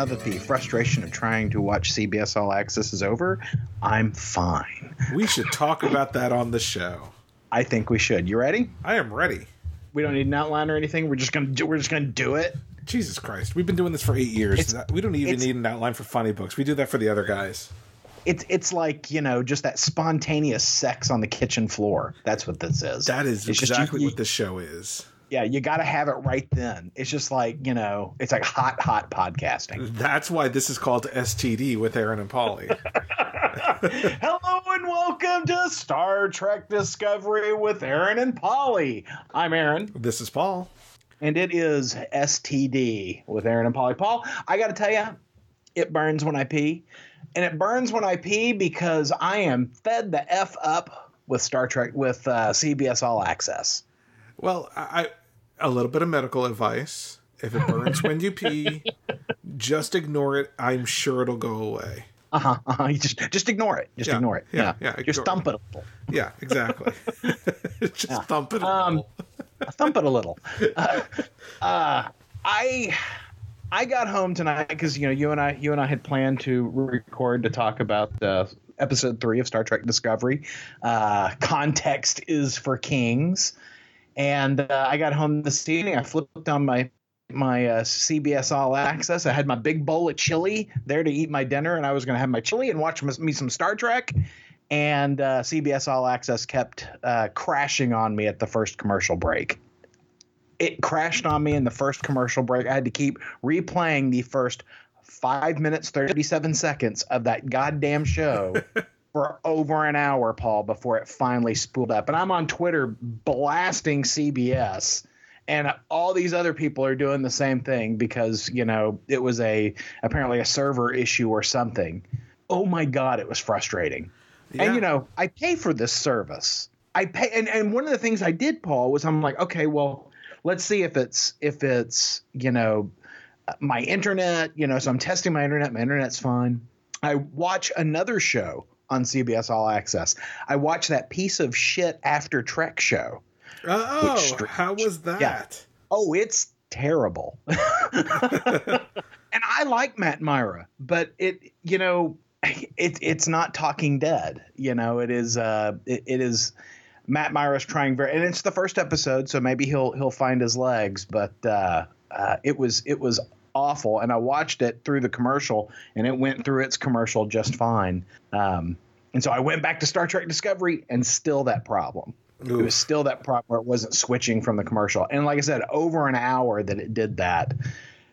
now that the frustration of trying to watch CBS All Access is over, I'm fine. We should talk about that on the show. I think we should. You ready? I am ready. We don't need an outline or anything. We're just gonna do. We're just gonna do it. Jesus Christ, we've been doing this for eight years. It's- we don't even need an outline for funny books. We do that for the other guys. It's it's like you know just that spontaneous sex on the kitchen floor. That's what this is. That is It's just exactly you- what this show is. Yeah, you got to have it right then. It's just like you know, it's like hot, hot podcasting. That's why this is called STD with Aaron and Polly. Hello and welcome to Star Trek Discovery with Aaron and Polly. I'm Aaron, this is Paul. and it is STD with Aaron and Polly. Paul, I got to tell you, it burns when I pee, and it burns when I pee because I am fed the f up with Star Trek with uh, CBS All Access. Well, I, I a little bit of medical advice. If it burns when you pee, just ignore it. I'm sure it'll go away. Uh huh. Uh-huh. You just just ignore it. Just Yeah, ignore it. yeah, Yeah. yeah, Just thump it a little. Yeah, exactly. just thump it. a Um, little. thump it a little. Uh, uh, I I got home tonight because you know you and I you and I had planned to record to talk about uh, episode three of Star Trek Discovery. Uh, context is for kings, and uh, I got home this evening. I flipped on my my uh, CBS All Access. I had my big bowl of chili there to eat my dinner, and I was going to have my chili and watch me some Star Trek. And uh, CBS All Access kept uh, crashing on me at the first commercial break it crashed on me in the first commercial break. I had to keep replaying the first five minutes, 37 seconds of that goddamn show for over an hour, Paul, before it finally spooled up. And I'm on Twitter blasting CBS. And all these other people are doing the same thing because, you know, it was a apparently a server issue or something. Oh my God, it was frustrating. Yeah. And you know, I pay for this service. I pay, and, and one of the things I did, Paul, was I'm like, okay, well, let's see if it's if it's you know my internet, you know, so I'm testing my internet. My internet's fine. I watch another show on CBS All Access. I watch that piece of shit After Trek show. oh, how was that? Yeah. Oh, it's terrible. and I like Matt Mira, but it, you know, it, it's not Talking Dead. You know, it is. Uh, it, it is. Matt Mira's trying very, and it's the first episode, so maybe he'll he'll find his legs. But uh, uh, it was it was awful, and I watched it through the commercial, and it went through its commercial just fine. Um, and so I went back to Star Trek Discovery, and still that problem. It was still that problem where it wasn't switching from the commercial. And like I said, over an hour that it did that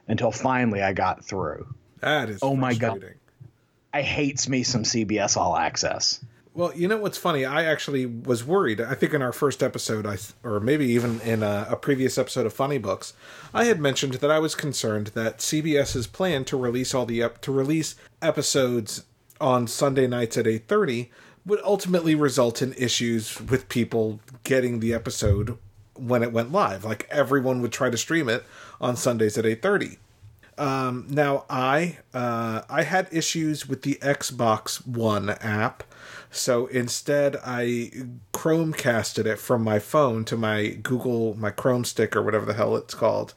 until finally I got through. That is. Oh my God. I hates me some CBS All Access. Well, you know what's funny? I actually was worried. I think in our first episode, I or maybe even in a, a previous episode of Funny Books, I had mentioned that I was concerned that CBS's plan to release all the ep- to release episodes on Sunday nights at eight thirty would ultimately result in issues with people getting the episode when it went live. Like everyone would try to stream it on Sundays at eight thirty. Um, now I uh, I had issues with the Xbox One app, so instead I Chromecasted it from my phone to my Google my Chrome stick or whatever the hell it's called,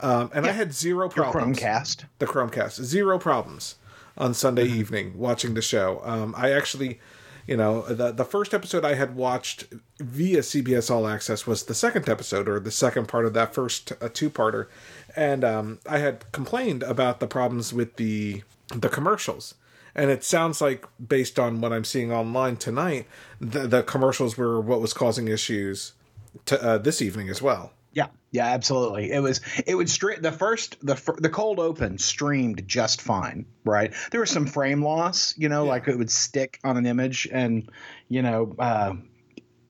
um, and I had zero Your problems. Chromecast. The Chromecast zero problems on Sunday evening watching the show. Um, I actually. You know, the the first episode I had watched via CBS All Access was the second episode, or the second part of that first uh, two parter, and um, I had complained about the problems with the the commercials. And it sounds like, based on what I'm seeing online tonight, the, the commercials were what was causing issues to uh, this evening as well. Yeah, yeah, absolutely. It was it would the first the the cold open streamed just fine, right? There was some frame loss, you know, like it would stick on an image, and you know, uh,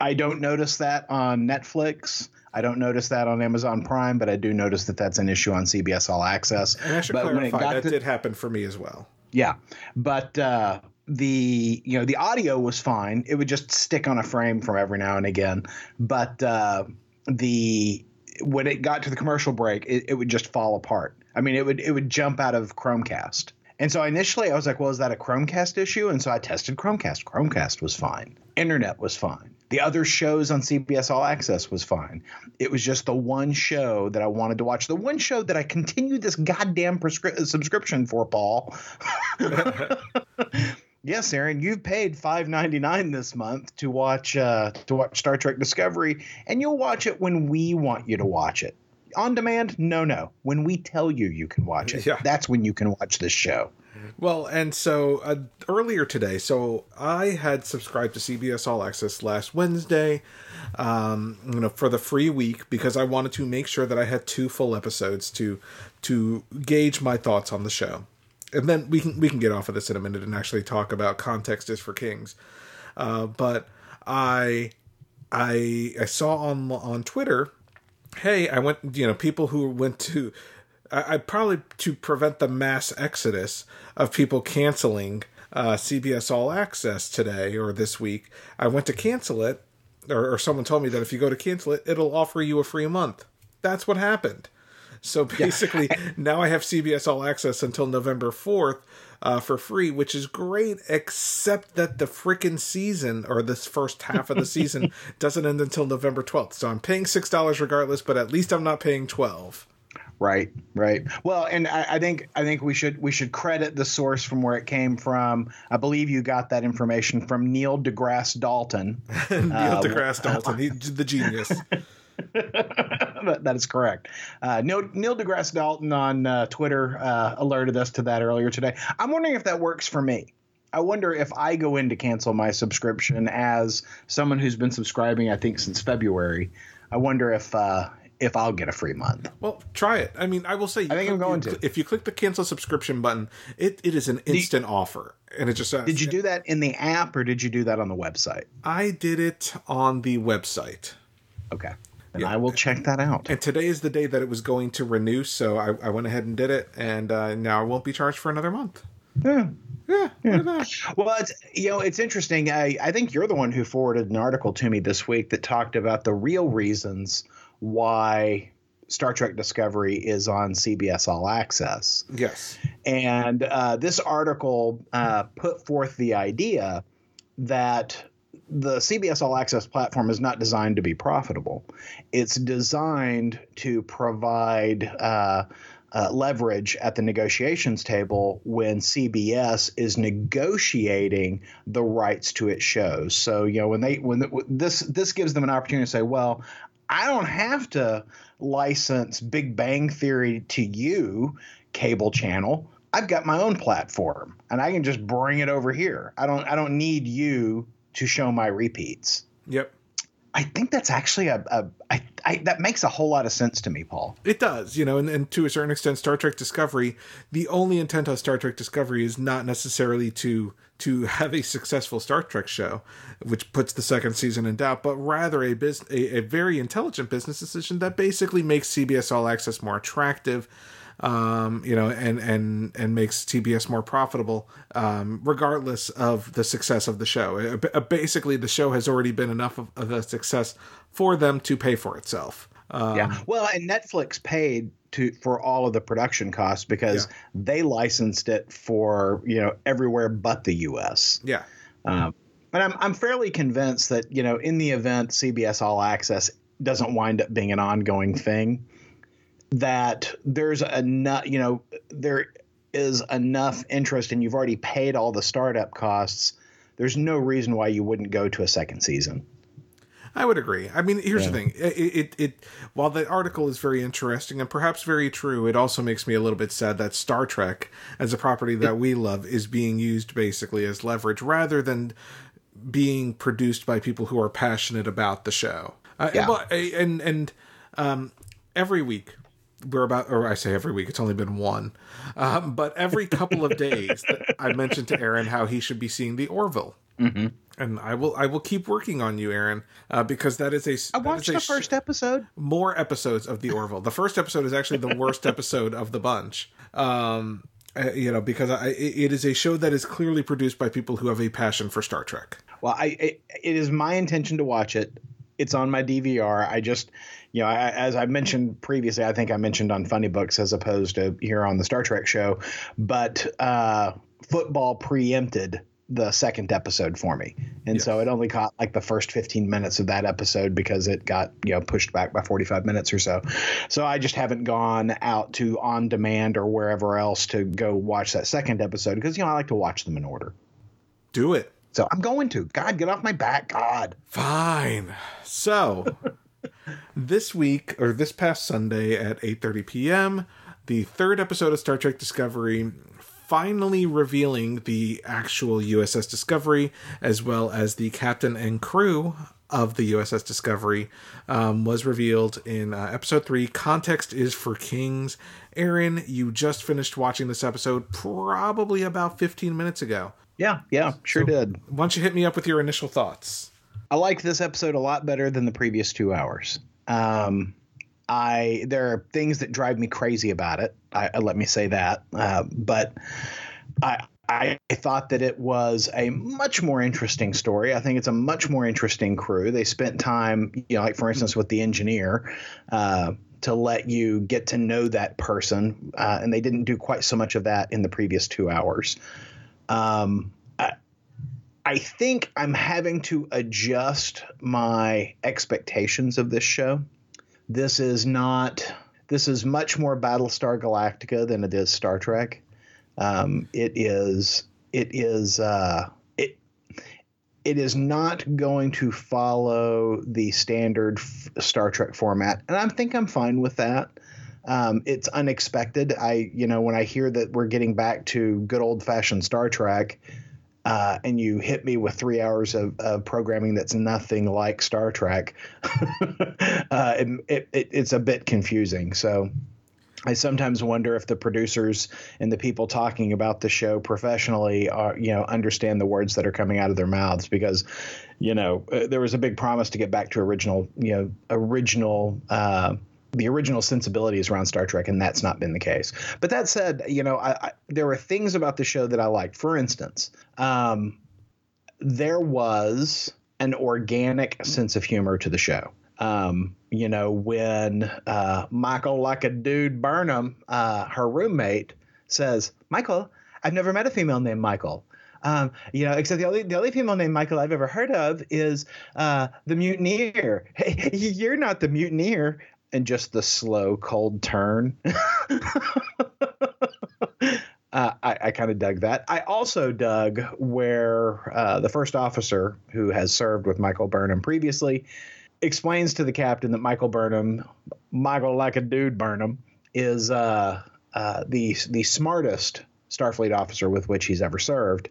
I don't notice that on Netflix. I don't notice that on Amazon Prime, but I do notice that that's an issue on CBS All Access. And I should but clarify that to- did happen for me as well. Yeah, but uh, the you know the audio was fine. It would just stick on a frame from every now and again. But uh, the when it got to the commercial break, it, it would just fall apart. I mean, it would it would jump out of Chromecast. And so initially I was like, well, is that a Chromecast issue? And so I tested Chromecast. Chromecast was fine. Internet was fine. The other shows on CBS All Access was fine. It was just the one show that I wanted to watch. The one show that I continued this goddamn prescri- subscription for, Paul. yes, Aaron, you've paid five ninety nine this month to watch uh, to watch Star Trek Discovery, and you'll watch it when we want you to watch it. On demand? No, no. When we tell you you can watch it, Yeah. that's when you can watch this show. Well, and so uh, earlier today, so I had subscribed to CBS All Access last Wednesday, um, you know, for the free week because I wanted to make sure that I had two full episodes to to gauge my thoughts on the show, and then we can we can get off of this in a minute and actually talk about context is for kings. Uh, but I I I saw on on Twitter hey, I went, you know, people who went to, I, I probably to prevent the mass exodus of people canceling uh, CBS All Access today or this week. I went to cancel it, or, or someone told me that if you go to cancel it, it'll offer you a free month. That's what happened. So basically, now I have CBS All Access until November 4th uh, for free, which is great, except that the freaking season or this first half of the season doesn't end until November 12th. So I'm paying $6 regardless, but at least I'm not paying 12 Right, right. Well, and I, I think I think we should we should credit the source from where it came from. I believe you got that information from Neil deGrasse Dalton. Neil deGrasse Dalton, he, the genius. that, that is correct. Uh, Neil, Neil deGrasse Dalton on uh, Twitter uh, alerted us to that earlier today. I'm wondering if that works for me. I wonder if I go in to cancel my subscription as someone who's been subscribing, I think, since February. I wonder if uh, if I'll get a free month. Well, try it. I mean, I will say, I think I'm going you- to. If you click the cancel subscription button, it, it is an instant offer, and it just says, Did you do that in the app or did you do that on the website? I did it on the website. Okay. Then I will check that out. And today is the day that it was going to renew, so I, I went ahead and did it, and uh, now I won't be charged for another month. Yeah. Yeah, look at that. Well, it's you know it's interesting. I I think you're the one who forwarded an article to me this week that talked about the real reasons why Star Trek Discovery is on CBS All Access. Yes. And uh, this article uh, put forth the idea that the CBS All Access platform is not designed to be profitable. It's designed to provide uh, uh, leverage at the negotiations table when CBS is negotiating the rights to its shows. So you know when they when this this gives them an opportunity to say, well, I don't have to license Big Bang Theory to you, cable channel. I've got my own platform, and I can just bring it over here. I don't I don't need you to show my repeats. Yep. I think that's actually a, a I, I, that makes a whole lot of sense to me, Paul. It does, you know, and, and to a certain extent, Star Trek Discovery. The only intent of Star Trek Discovery is not necessarily to to have a successful Star Trek show, which puts the second season in doubt, but rather a bus- a, a very intelligent business decision that basically makes CBS All Access more attractive, um, you know, and and and makes TBS more profitable, um, regardless of the success of the show. Uh, uh, Basically, the show has already been enough of, of a success for them to pay for itself. Um, yeah. Well, and Netflix paid to for all of the production costs because they licensed it for you know everywhere but the U.S. yeah. Um, but I'm I'm fairly convinced that you know in the event CBS All Access doesn't wind up being an ongoing thing, that there's enough you know there is enough interest and you've already paid all the startup costs. There's no reason why you wouldn't go to a second season. I would agree. I mean, here's Yeah. the thing. It, it, it, while the article is very interesting and perhaps very true, it also makes me a little bit sad that Star Trek, as a property that we love, is being used basically as leverage rather than being produced by people who are passionate about the show. Uh, Yeah. but- and and um, every week we're about, or I say every week, it's only been one, um, but every couple of days, I mentioned to Aaron how he should be seeing the Orville. Mm-hmm. And I will, I will keep working on you, Aaron, uh, because that is a. I that watched is a the sh- first episode. more episodes of the Orville. The first episode is actually the worst episode of the bunch. Um, uh, you know, because I, it it is a show that is clearly produced by people who have a passion for Star Trek. Well, I it, it is my intention to watch it. It's on my DVR. I just, you know, I, as I mentioned previously, I think I mentioned on Funny Books as opposed to here on the Star Trek show, but uh, football preempted the second episode for me, and so it only caught like the first 15 minutes of that episode because it got you know pushed back by 45 minutes or so. So I just haven't gone out to on demand or wherever else to go watch that second episode because you know I like to watch them in order. Do it. So I'm going to. God, get off my back. God. Fine. So this week or this past Sunday at 8:30 p.m., the third episode of Star Trek Discovery finally revealing the actual USS Discovery as well as the captain and crew of the USS Discovery um, was revealed in uh, episode three. Context is for Kings. Aaron, you just finished watching this episode probably about 15 minutes ago. Yeah, yeah, sure So- did. Why don't you hit me up with your initial thoughts? I like this episode a lot better than the previous two hours. Um, I there are things that drive me crazy about it. I, I- let me say that, uh, but I. I thought that it was a much more interesting story. I think it's a much more interesting crew. They spent time, you know, like for instance with the engineer, uh, to let you get to know that person, uh, and they didn't do quite so much of that in the previous two hours. Um, I, I think I'm having to adjust my expectations of this show. This is not. This is much more Battlestar Galactica than it is Star Trek. Um, it is. It is. Uh, it. It is not going to follow the standard Star Trek format, and I think I'm fine with that. Um, it's unexpected. I, you know, when I hear that we're getting back to good old fashioned Star Trek, uh, and you hit me with three hours of, of programming that's nothing like Star Trek, uh, it, it, it, it's a bit confusing. So I sometimes wonder if the producers and the people talking about the show professionally are, you know, understand the words that are coming out of their mouths because, you know, uh, there was a big promise to get back to original, you know, original. Uh, the original sensibilities around Star Trek, and that's not been the case. But that said, you know, I, I, there were things about the show that I liked. For instance, um, there was an organic sense of humor to the show. Um, you know, when uh, Michael, like a dude, Burnham, uh, her roommate, says, "Michael, I've never met a female named Michael." Um, you know, except the only the only female named Michael I've ever heard of is uh, the mutineer. Hey, you're not the mutineer. And just the slow, cold turn. Uh, I, I kind of dug that. I also dug where uh, the first officer, who has served with Michael Burnham previously, explains to the captain that Michael Burnham, Michael like a dude Burnham, is uh, uh, the the smartest Starfleet officer with which he's ever served.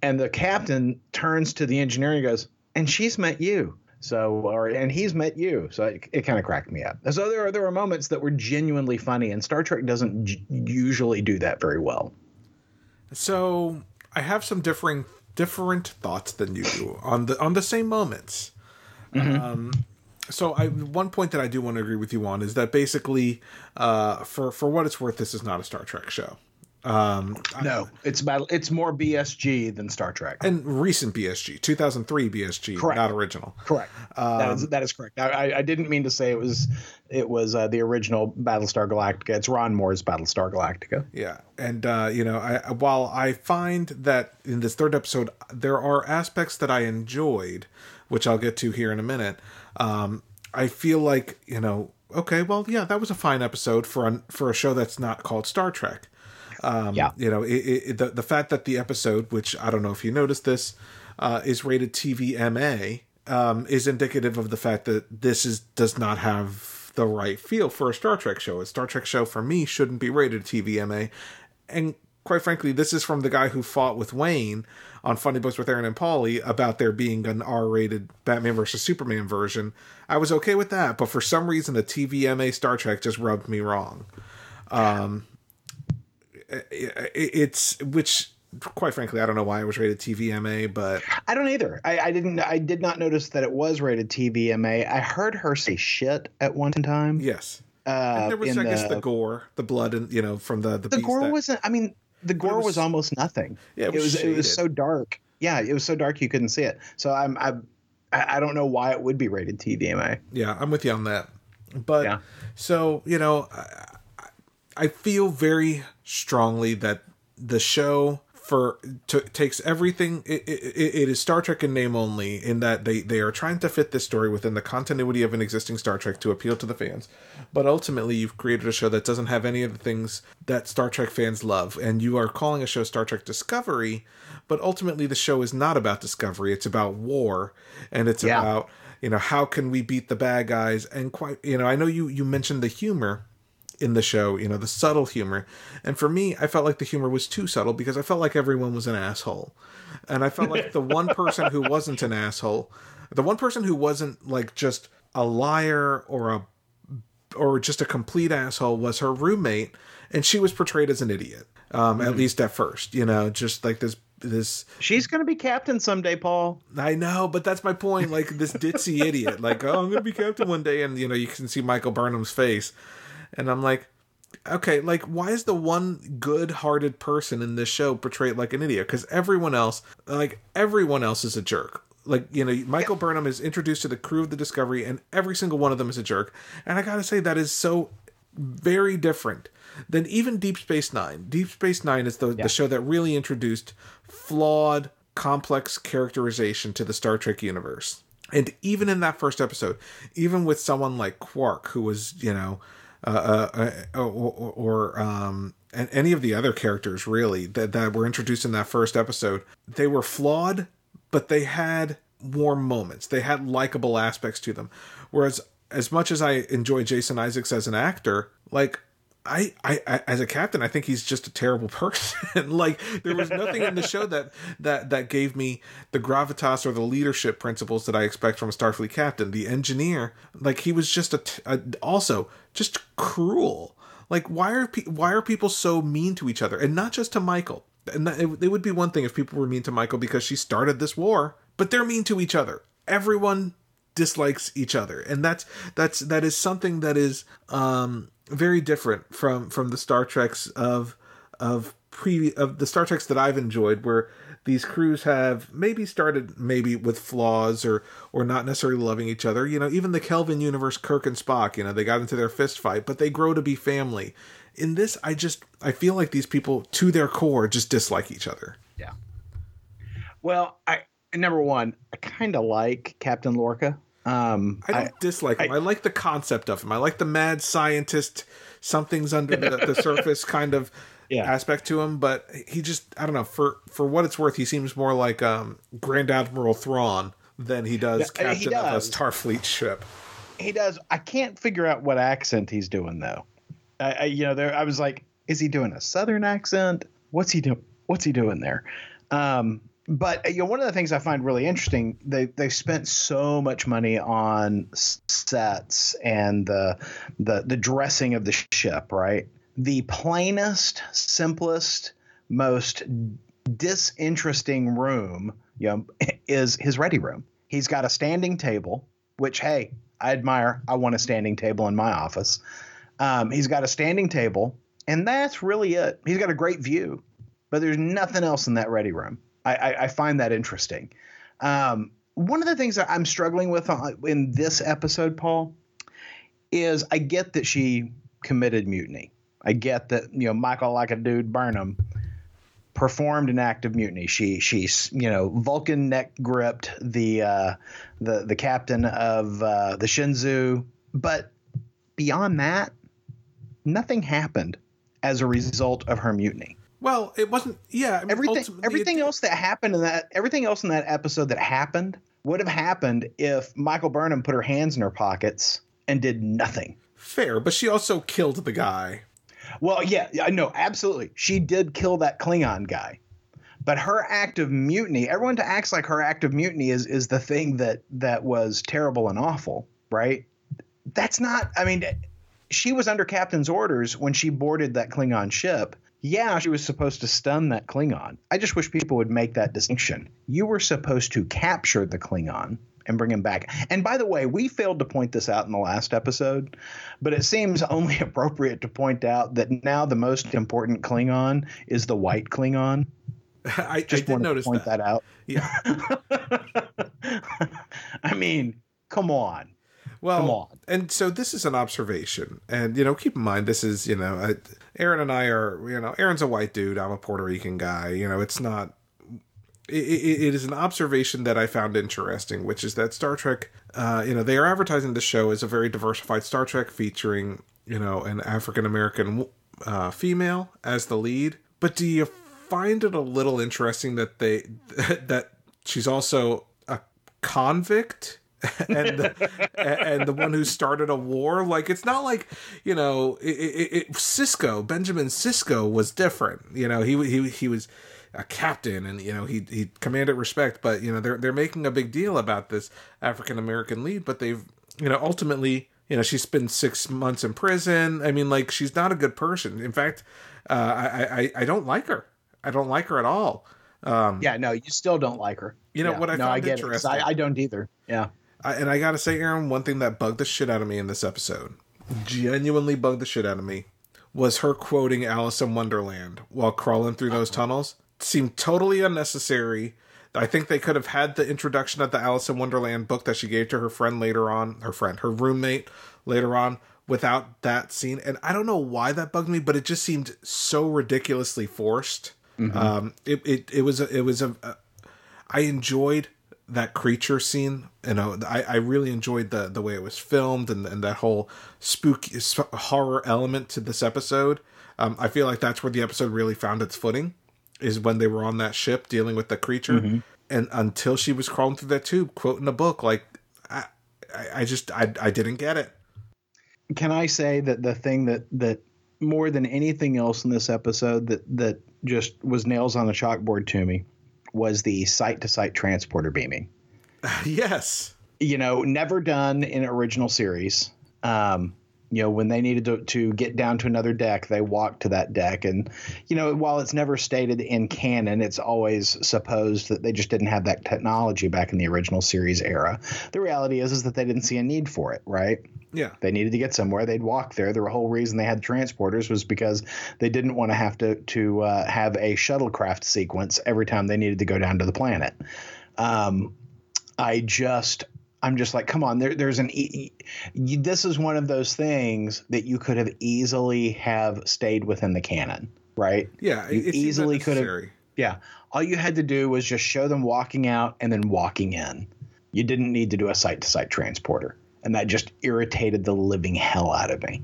And the captain turns to the engineer and goes, "And she's met you." So, or and he's met you. So it, it kind of cracked me up. So there are there are moments that were genuinely funny, and Star Trek doesn't j- usually do that very well. So I have some differing different thoughts than you do on the on the same moments. Um, so I one point that I do want to agree with you on is that basically, uh, for for what it's worth, this is not a Star Trek show. Um, No, it's about It's more BSG than Star Trek. and recent BSG, 2003 BSG, Correct. not original. Correct. that is that is correct. I, I- I didn't mean to say it was it was uh, the original Battlestar Galactica. It's Ron Moore's Battlestar Galactica. Yeah, and uh, you know, I, while I find that in this third episode there are aspects that I enjoyed, which I'll get to here in a minute, um, I feel like you know, okay, well, yeah, that was a fine episode for a, for a show that's not called Star Trek. Um, Yeah. you know, it, it, the the fact that the episode, which I don't know if you noticed this, uh, is rated TVMA, um, is indicative of the fact that this is does not have the right feel for a Star Trek show. A Star Trek show for me shouldn't be rated TVMA, and quite frankly, this is from the guy who fought with Wayne on Funny Books with Aaron and Polly about there being an R-rated Batman versus Superman version. I was okay with that, but for some reason, a TVMA Star Trek just rubbed me wrong. Um, it's which, quite frankly, I don't know why it was rated TVMA, but I don't either. I, I didn't. I did not notice that it was rated TVMA. I heard her say shit at one time. yes, Uh, and there was, I guess, the, the gore, the blood, and you know, from the the, the gore that- wasn't. I mean, the gore was, was- almost nothing. Yeah, it it was was. It was so dark. Yeah, it was so dark you couldn't see it. So I'm. I, I don't know why it would be rated TVMA. Yeah, I'm with you on that. But Yeah. so you know, I, I feel very strongly that the show for to, takes everything. It, it, it is Star Trek in name only, in that they they are trying to fit this story within the continuity of an existing Star Trek to appeal to the fans. But ultimately, you've created a show that doesn't have any of the things that Star Trek fans love, and you are calling a show Star Trek Discovery. But ultimately, the show is not about discovery; it's about war, and it's Yeah. about you know how can we beat the bad guys. And quite you know, I know you you mentioned the humor in the show, you know, the subtle humor. And for me, I felt like the humor was too subtle because I felt like everyone was an asshole. And I felt like the one person who wasn't an asshole, the one person who wasn't like just a liar or a or just a complete asshole was her roommate and she was portrayed as an idiot. Um at least at first, you know, just like this this She's going to be captain someday, Paul. I know, but that's my point. Like this ditzy idiot, like, oh, I'm gonna be captain one day, and you know, you can see Michael Burnham's face, and I'm like, okay, like, why is the one good-hearted person in this show portrayed like an idiot? Because everyone else, like, everyone else is a jerk. Like, you know, Michael Burnham is introduced to the crew of the Discovery, and every single one of them is a jerk. And I gotta say, that is so very different than even Deep Space Nine. Deep Space Nine is the, the show that really introduced flawed, complex characterization to the Star Trek universe. And even in that first episode, even with someone like Quark, who was, you know, uh, uh, uh, or, or um, and any of the other characters really that, that were introduced in that first episode, they were flawed, but they had warm moments. They had likable aspects to them. Whereas, as much as I enjoy Jason Isaacs as an actor, like I, I, as a captain, I think he's just a terrible person. like there was nothing in the show that that that gave me the gravitas or the leadership principles that I expect from a Starfleet captain. The engineer, like he was just a, also just cruel. Like why are pe- why are people so mean to each other, and not just to Michael? And that, it, it would be one thing if people were mean to Michael because she started this war, but they're mean to each other. Everyone dislikes each other and that's that's that is something that is um very different from from the star treks of of pre of the star treks that i've enjoyed where these crews have maybe started maybe with flaws or or not necessarily loving each other you know even the kelvin universe kirk and spock you know they got into their fist fight but they grow to be family in this i just i feel like these people to their core just dislike each other Yeah. Well, I number one, I kind of like Captain Lorca. Um, I don't dislike him. I, like the concept of him. I like the mad scientist, something's under the, the surface kind of Yeah. aspect to him. But he just, I don't know. For for what it's worth, he seems more like um, Grand Admiral Thrawn than he does Yeah, he captain of a. Starfleet ship. he does. I can't figure out what accent he's doing though. I, I you know, there I was like, is he doing a southern accent? What's he doing? What's he doing there? Um, but you know, one of the things I find really interesting, they they spent so much money on sets and the the the dressing of the ship, right? The plainest, simplest, most disinteresting room, you know, is his ready room. He's got a standing table, which hey, I admire. I want a standing table in my office. Um, he's got a standing table, and that's really it. He's got a great view, but there's nothing else in that ready room. I, I, find that interesting. Um, one of the things that I'm struggling with in this episode, Paul, is I get that she committed mutiny. I get that you know Michael, like a dude, Burnham, performed an act of mutiny. She she you know Vulcan neck gripped the uh, the the captain of uh, the Shenzhou, but beyond that, nothing happened as a result of her mutiny. Well, it wasn't. Yeah, I mean, Everything everything it- else that happened in that everything else in that episode that happened would have happened if Michael Burnham put her hands in her pockets and did nothing. fair, but she also killed the guy. Well, yeah, I know, absolutely. She did kill that Klingon guy. But her act of mutiny, everyone acts like her act of mutiny is is the thing that that was terrible and awful, right? That's not I mean she was under captain's orders when she boarded that Klingon ship. Yeah, she was supposed to stun that Klingon. I just wish people would make that distinction. You were supposed to capture the Klingon and bring him back. And by the way, we failed to point this out in the last episode, but it seems only appropriate to point out that now the most important Klingon is the white Klingon. I, I Just did notice to point that. that, out. Yeah. I mean, come on. Well, Come on. and so this is an observation, and you know, keep in mind this is you know, I, Aaron and I are you know, Aaron's a white dude, I'm a Puerto Rican guy. You know, it's not. It, it, it is an observation that I found interesting, which is that Star Trek, uh, you know, they are advertising the show as a very diversified Star Trek featuring, you know, an African American uh, female as the lead. But do you find it a little interesting that they that she's also a convict and the, and the one who started a war. Like it's not like you know, it, it, it, Sisko Benjamin Sisko was different. You know, he he he was a captain and you know he he commanded respect. But you know they're they're making a big deal about this African American lead, but they've you know ultimately you know she spent six months in prison. I mean, like she's not a good person. In fact, uh, I, I I don't like her. I don't like her at all. Um, yeah, no, you still don't like her. You know yeah. what I no, found I get interesting. It, I, I don't either. Yeah. I, and I gotta say, Aaron, one thing that bugged the shit out of me in this episode, genuinely bugged the shit out of me, was her quoting Alice in Wonderland while crawling through those tunnels. seemed totally unnecessary. I think they could have had the introduction of the Alice in Wonderland book that she gave to her friend later on, her friend, her roommate later on, without that scene. And I don't know why that bugged me, but it just seemed so ridiculously forced. Mm-hmm. Um, it, it it was a, it was a, a I enjoyed that creature scene. You know, I, I really enjoyed the the way it was filmed and, and that whole spooky horror element to this episode. Um, I feel like that's where the episode really found its footing, is when they were on that ship dealing with the creature, mm-hmm. and until she was crawling through that tube, quoting a book, like I, I just I I didn't get it. Can I say that the thing that that more than anything else in this episode that that just was nails on a chalkboard to me was the site to site transporter beaming. yes. You know, never done in original series. Um, you know, when they needed to, to get down to another deck, they walked to that deck. And, you know, while it's never stated in canon, it's always supposed that they just didn't have that technology back in the original series era. The reality is, is that they didn't see a need for it, right? Yeah. They needed to get somewhere. They'd walk there. The whole reason they had transporters was because they didn't want to have to, to uh, have a shuttlecraft sequence every time they needed to go down to the planet. Um, I just I'm just like, come on, there, there's an. E- e- this is one of those things that you could have easily have stayed within the canon, right? Yeah, you easily could have. Yeah, all you had to do was just show them walking out and then walking in. You didn't need to do a site to site transporter, and that just irritated the living hell out of me.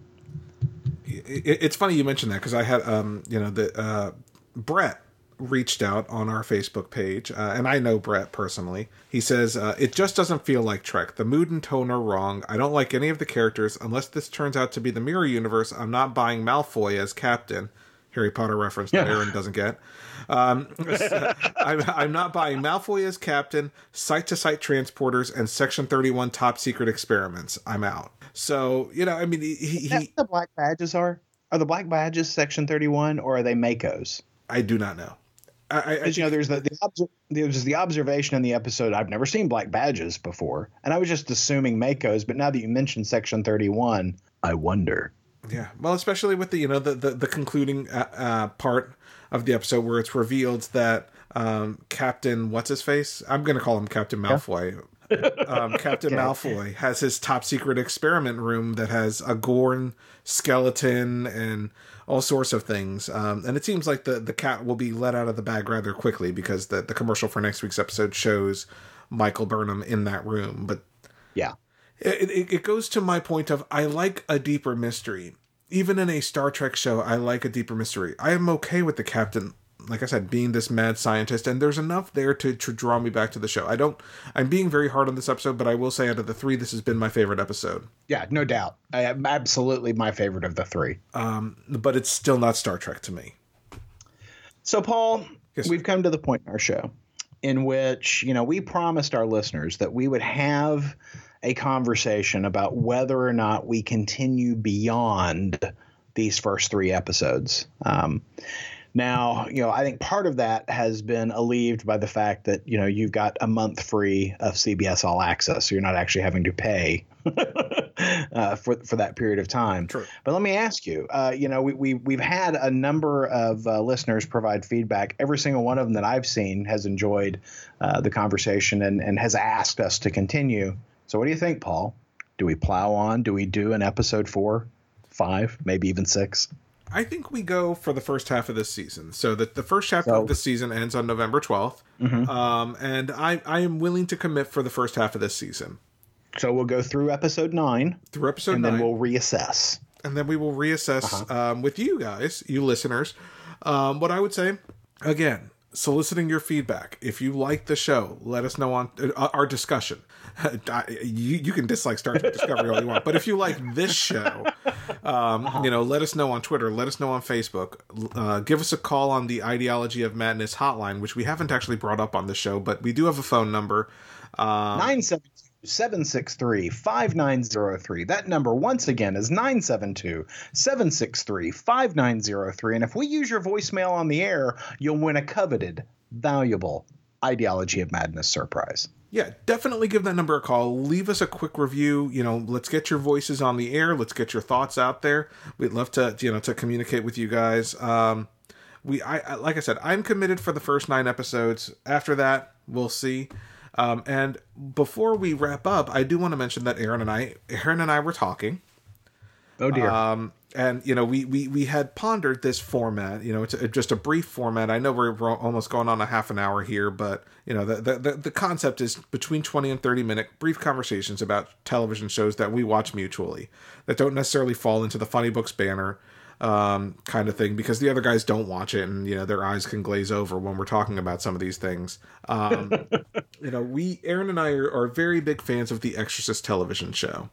It's funny you mentioned that because I had, um, you know, the uh, Brett reached out on our Facebook page, uh, and I know Brett personally. He says, uh, It just doesn't feel like Trek. The mood and tone are wrong. I don't like any of the characters. Unless this turns out to be the Mirror Universe, I'm not buying Malfoy as captain. Harry Potter reference that Aaron doesn't get. Um, I'm, I'm, not buying Malfoy as captain, site to site transporters, and Section 31 top secret experiments. I'm out. So, you know, I mean, he. he the black badges are? Are the black badges Section 31 or are they MACOs? I do not know. I, I, you know, there's the, the there's the observation in the episode. I've never seen black badges before, and I was just assuming MACOs. But now that you mentioned Section 31, I wonder. Yeah, well, especially with the you know the the, the concluding uh, uh, part of the episode where it's revealed that um, Captain what's his face? I'm going to call him Captain Malfoy. Yeah. Um, Captain okay. Malfoy has his top secret experiment room that has a Gorn skeleton and all sorts of things. Um, and it seems like the, the cat will be let out of the bag rather quickly because the, the commercial for next week's episode shows Michael Burnham in that room. But yeah, it, it, it goes to my point of I like a deeper mystery. Even in a Star Trek show, I like a deeper mystery. I am okay with the captain like I said, being this mad scientist, and there's enough there to, to draw me back to the show. I don't. I'm being very hard on this episode, but I will say, out of the three, this has been my favorite episode. Yeah, no doubt. I absolutely my favorite of the three. Um, but it's still not Star Trek to me. So, Paul, yes, we've come to the point in our show in which you know we promised our listeners that we would have a conversation about whether or not we continue beyond these first three episodes. Um, now, you know, I think part of that has been alleviated by the fact that, you know, you've got a month free of CBS All Access, so you're not actually having to pay uh, for for that period of time. True. But let me ask you, uh, you know, we, we we've had a number of uh, listeners provide feedback. Every single one of them that I've seen has enjoyed uh, the conversation and and has asked us to continue. So, what do you think, Paul? Do we plow on? Do we do an episode four, five, maybe even six? I think we go for the first half of this season. So that the first half So- of the season ends on November 12th. Um, and I, I am willing to commit for the first half of this season. So we'll go through episode nine, Through episode and nine. then we'll reassess. and then we will reassess um, with you guys, you listeners. Um, what I would say, again, soliciting your feedback. If you like the show, let us know on uh, our discussion. You, you can dislike Star Trek Discovery all you want, but if you like this show, um, you know, let us know on Twitter, let us know on Facebook, uh, give us a call on the Ideology of Madness hotline, which we haven't actually brought up on the show, but we do have a phone number. Um, 972 763 5903. That number, once again, is 972 763 5903. And if we use your voicemail on the air, you'll win a coveted, valuable Ideology of Madness surprise. yeah, definitely give that number a call. Leave us a quick review. You know, let's get your voices on the air. Let's get your thoughts out there. We'd love to, you know, to communicate with you guys. Um, we, I, I like I said, I'm committed for the first nine episodes. After that, we'll see. Um, and before we wrap up, I do want to mention that Aaron and I, Aaron and I were talking. Oh, dear. Um, and you know, we, we we had pondered this format. You know, it's a, just a brief format. I know we're, we're almost going on a half an hour here, but you know, the, the the the concept is between twenty and thirty minute brief conversations about television shows that we watch mutually that don't necessarily fall into the funny books banner um, kind of thing because the other guys don't watch it and you know their eyes can glaze over when we're talking about some of these things. Um, you know, we Aaron and I are, are very big fans of the Exorcist television show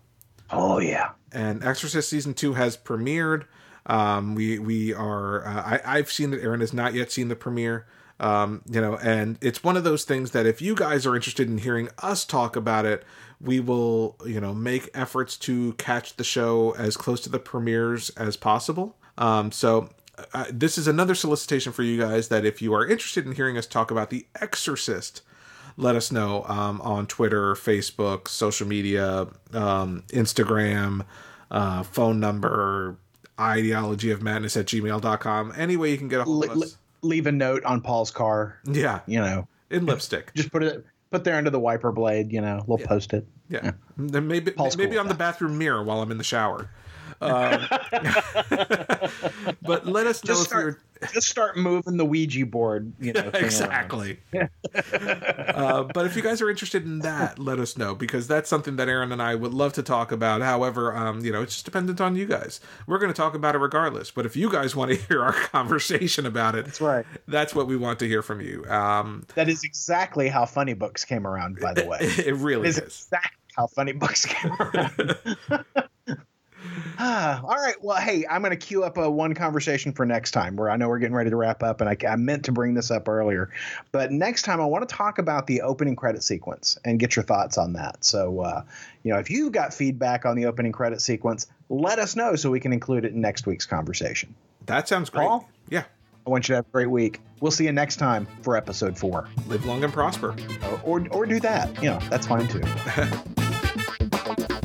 oh, yeah. and Exorcist season two has premiered. Um, we we are uh, I I've seen it. Aaron has not yet seen the premiere. Um, you know, and it's one of those things that if you guys are interested in hearing us talk about it, we will you know make efforts to catch the show as close to the premieres as possible. Um, so. Uh, this is another solicitation for you guys that if you are interested in hearing us talk about The Exorcist, let us know um, on Twitter, Facebook, social media, um, Instagram, uh, phone number, ideology of madness at gmail.com. Any way you can get a hold of us. leave a note on Paul's car, Yeah, you know, in lipstick. just put it put there under the wiper blade, you know, we'll post it. Yeah. Then maybe Paul's maybe cool on the bathroom mirror while I'm in the shower. Um, but let us know Just if you're start, just start moving the Ouija board, you know. exactly. uh, but if you guys are interested in that, let us know because that's something that Aaron and I would love to talk about. However, um, you know, it's just dependent on you guys. We're going to talk about it regardless. But if you guys want to hear our conversation about it, That's right. that's what we want to hear from you. Um, That is exactly how funny books came around, by the way. it really is is. exactly how funny books came around. Ah, all right. Well, hey, I'm going to queue up a one conversation for next time where I know we're getting ready to wrap up, and I, I meant to bring this up earlier. But next time, I want to talk about the opening credit sequence and get your thoughts on that. So, uh, you know, if you've got feedback on the opening credit sequence, let us know so we can include it in next week's conversation. That sounds great. Paul? Yeah. I want you to have a great week. We'll see you next time for episode four, Live long and prosper. or or, or do that. You know, that's fine too.